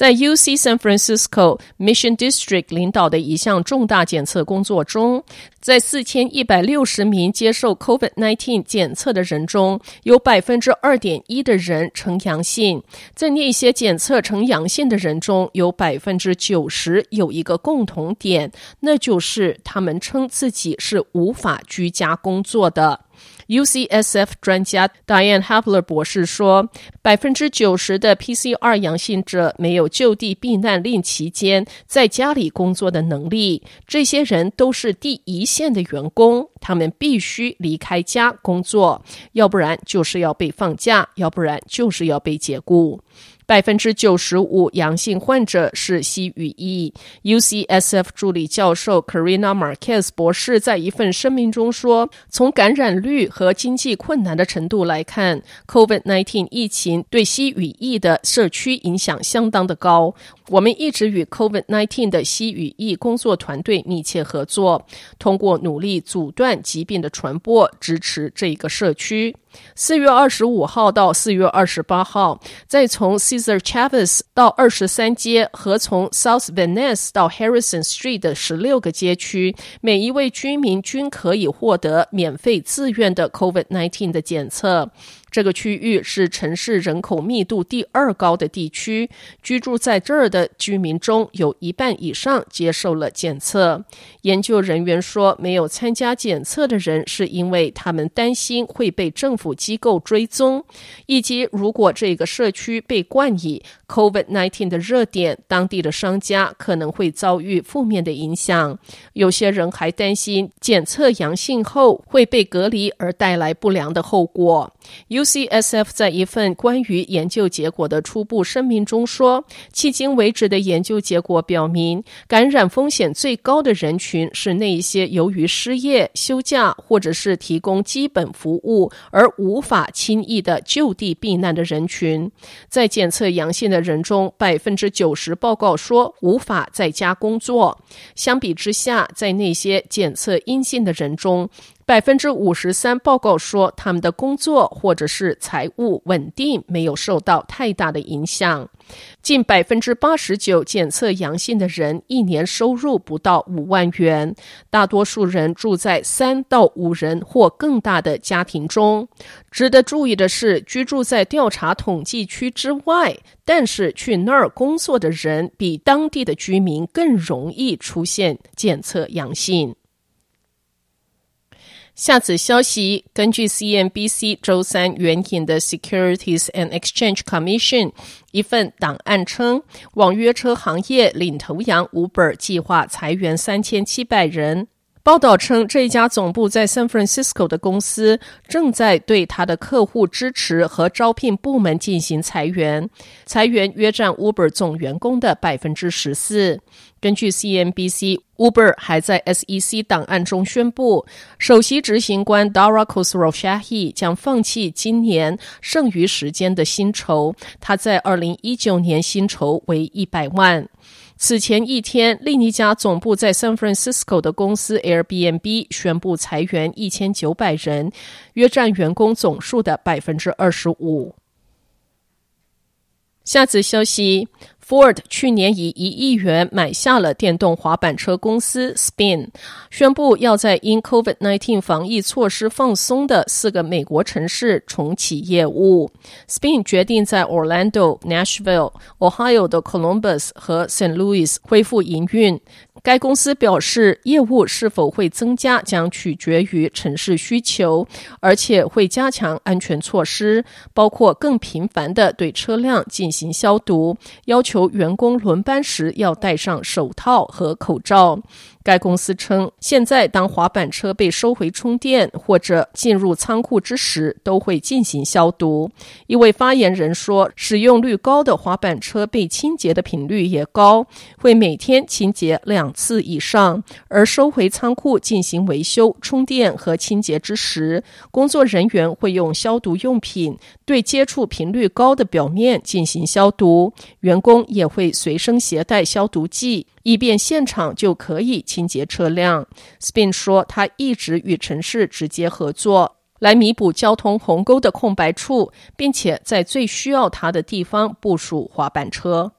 在 UC San Francisco Mission District 领导的一项重大检测工作中，在四千一百六十名接受 COVID-19 检测的人中，有百分之二点一的人呈阳性。在那些检测呈阳性的人中，有百分之九十有一个共同点，那就是他们称自己是无法居家工作的。UCSF 专家 Diane Hapler 博士说，百分之九十的 PCR 阳性者没有就地避难令期间在家里工作的能力。这些人都是第一线的员工，他们必须离开家工作，要不然就是要被放假，要不然就是要被解雇。百分之九十五阳性患者是西语裔。UCSF 助理教授 Karina Marquez 博士在一份声明中说：“从感染率和经济困难的程度来看，COVID-19 疫情对西语裔的社区影响相当的高。我们一直与 COVID-19 的西语裔工作团队密切合作，通过努力阻断疾病的传播，支持这一个社区。”四月二十五号到四月二十八号，在从 Cesar Chavez 到二十三街和从 South Venice 到 Harrison Street 的十六个街区，每一位居民均可以获得免费自愿的 COVID-19 的检测。这个区域是城市人口密度第二高的地区，居住在这儿的居民中有一半以上接受了检测。研究人员说，没有参加检测的人是因为他们担心会被政府机构追踪，以及如果这个社区被冠以 COVID-19 的热点，当地的商家可能会遭遇负面的影响。有些人还担心检测阳性后会被隔离而带来不良的后果。UCSF 在一份关于研究结果的初步声明中说，迄今为止的研究结果表明，感染风险最高的人群是那一些由于失业、休假或者是提供基本服务而无法轻易的就地避难的人群。在检测阳性的人中，百分之九十报告说无法在家工作。相比之下，在那些检测阴性的人中，百分之五十三报告说，他们的工作或者是财务稳定没有受到太大的影响。近百分之八十九检测阳性的人一年收入不到五万元，大多数人住在三到五人或更大的家庭中。值得注意的是，居住在调查统计区之外，但是去那儿工作的人，比当地的居民更容易出现检测阳性。下此消息，根据 CNBC 周三援引的 Securities and Exchange Commission 一份档案称，网约车行业领头羊 Uber 计划裁员三千七百人。报道称，这家总部在 San Francisco 的公司正在对他的客户支持和招聘部门进行裁员，裁员约占 Uber 总员工的百分之十四。根据 CNBC，Uber 还在 SEC 档案中宣布，首席执行官 Dara Khosrowshahi 将放弃今年剩余时间的薪酬，他在二零一九年薪酬为一百万。此前一天，另一家总部在 San Francisco 的公司 Airbnb 宣布裁员一千九百人，约占员工总数的百分之二十五。下次消息。Ford 去年以一亿元买下了电动滑板车公司 Spin，宣布要在因 COVID-19 防疫措施放松的四个美国城市重启业务。Spin 决定在 Orlando、Nashville、Ohio 的 Columbus 和 St. Louis 恢复营运。该公司表示，业务是否会增加将取决于城市需求，而且会加强安全措施，包括更频繁的对车辆进行消毒，要求员工轮班时要戴上手套和口罩。该公司称，现在当滑板车被收回充电或者进入仓库之时，都会进行消毒。一位发言人说，使用率高的滑板车被清洁的频率也高，会每天清洁两次以上。而收回仓库进行维修、充电和清洁之时，工作人员会用消毒用品对接触频率高的表面进行消毒，员工也会随身携带消毒剂。以便现场就可以清洁车辆。Spin 说，他一直与城市直接合作，来弥补交通鸿沟的空白处，并且在最需要它的地方部署滑板车。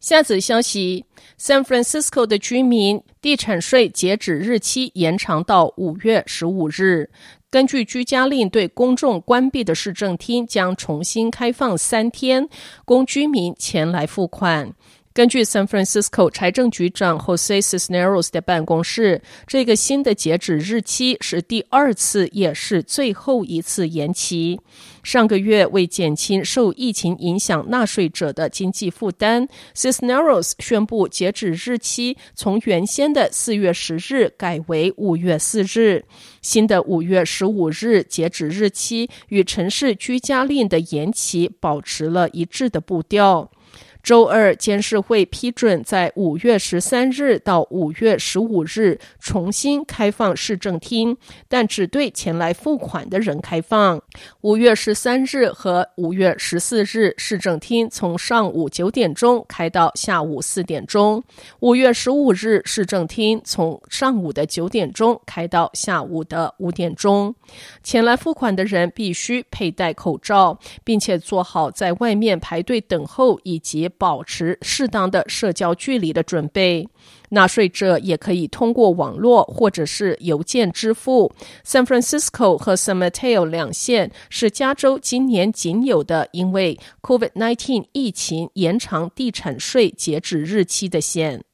下则消息：San Francisco 的居民地产税截止日期延长到五月十五日。根据居家令，对公众关闭的市政厅将重新开放三天，供居民前来付款。根据 San Francisco 财政局长 Jose Cisneros 的办公室，这个新的截止日期是第二次，也是最后一次延期。上个月，为减轻受疫情影响纳税者的经济负担，Cisneros 宣布截止日期从原先的四月十日改为五月四日。新的五月十五日截止日期与城市居家令的延期保持了一致的步调。周二，监事会批准在五月十三日到五月十五日重新开放市政厅，但只对前来付款的人开放。五月十三日和五月十四日，市政厅从上午九点钟开到下午四点钟；五月十五日，市政厅从上午的九点钟开到下午的五点钟。前来付款的人必须佩戴口罩，并且做好在外面排队等候以及保持适当的社交距离的准备。纳税者也可以通过网络或者是邮件支付。San Francisco 和 San Mateo 两县是加州今年仅有的因为 COVID-19 疫情延长地产税截止日期的县。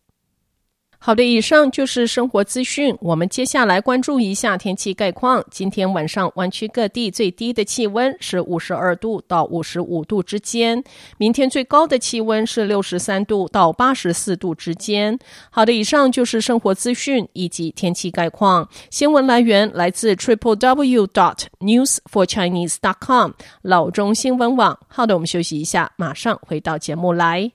好的，以上就是生活资讯。我们接下来关注一下天气概况。今天晚上湾区各地最低的气温是五十二度到五十五度之间，明天最高的气温是六十三度到八十四度之间。好的，以上就是生活资讯以及天气概况。新闻来源来自 triple w dot news for chinese dot com 老中新闻网。好的，我们休息一下，马上回到节目来。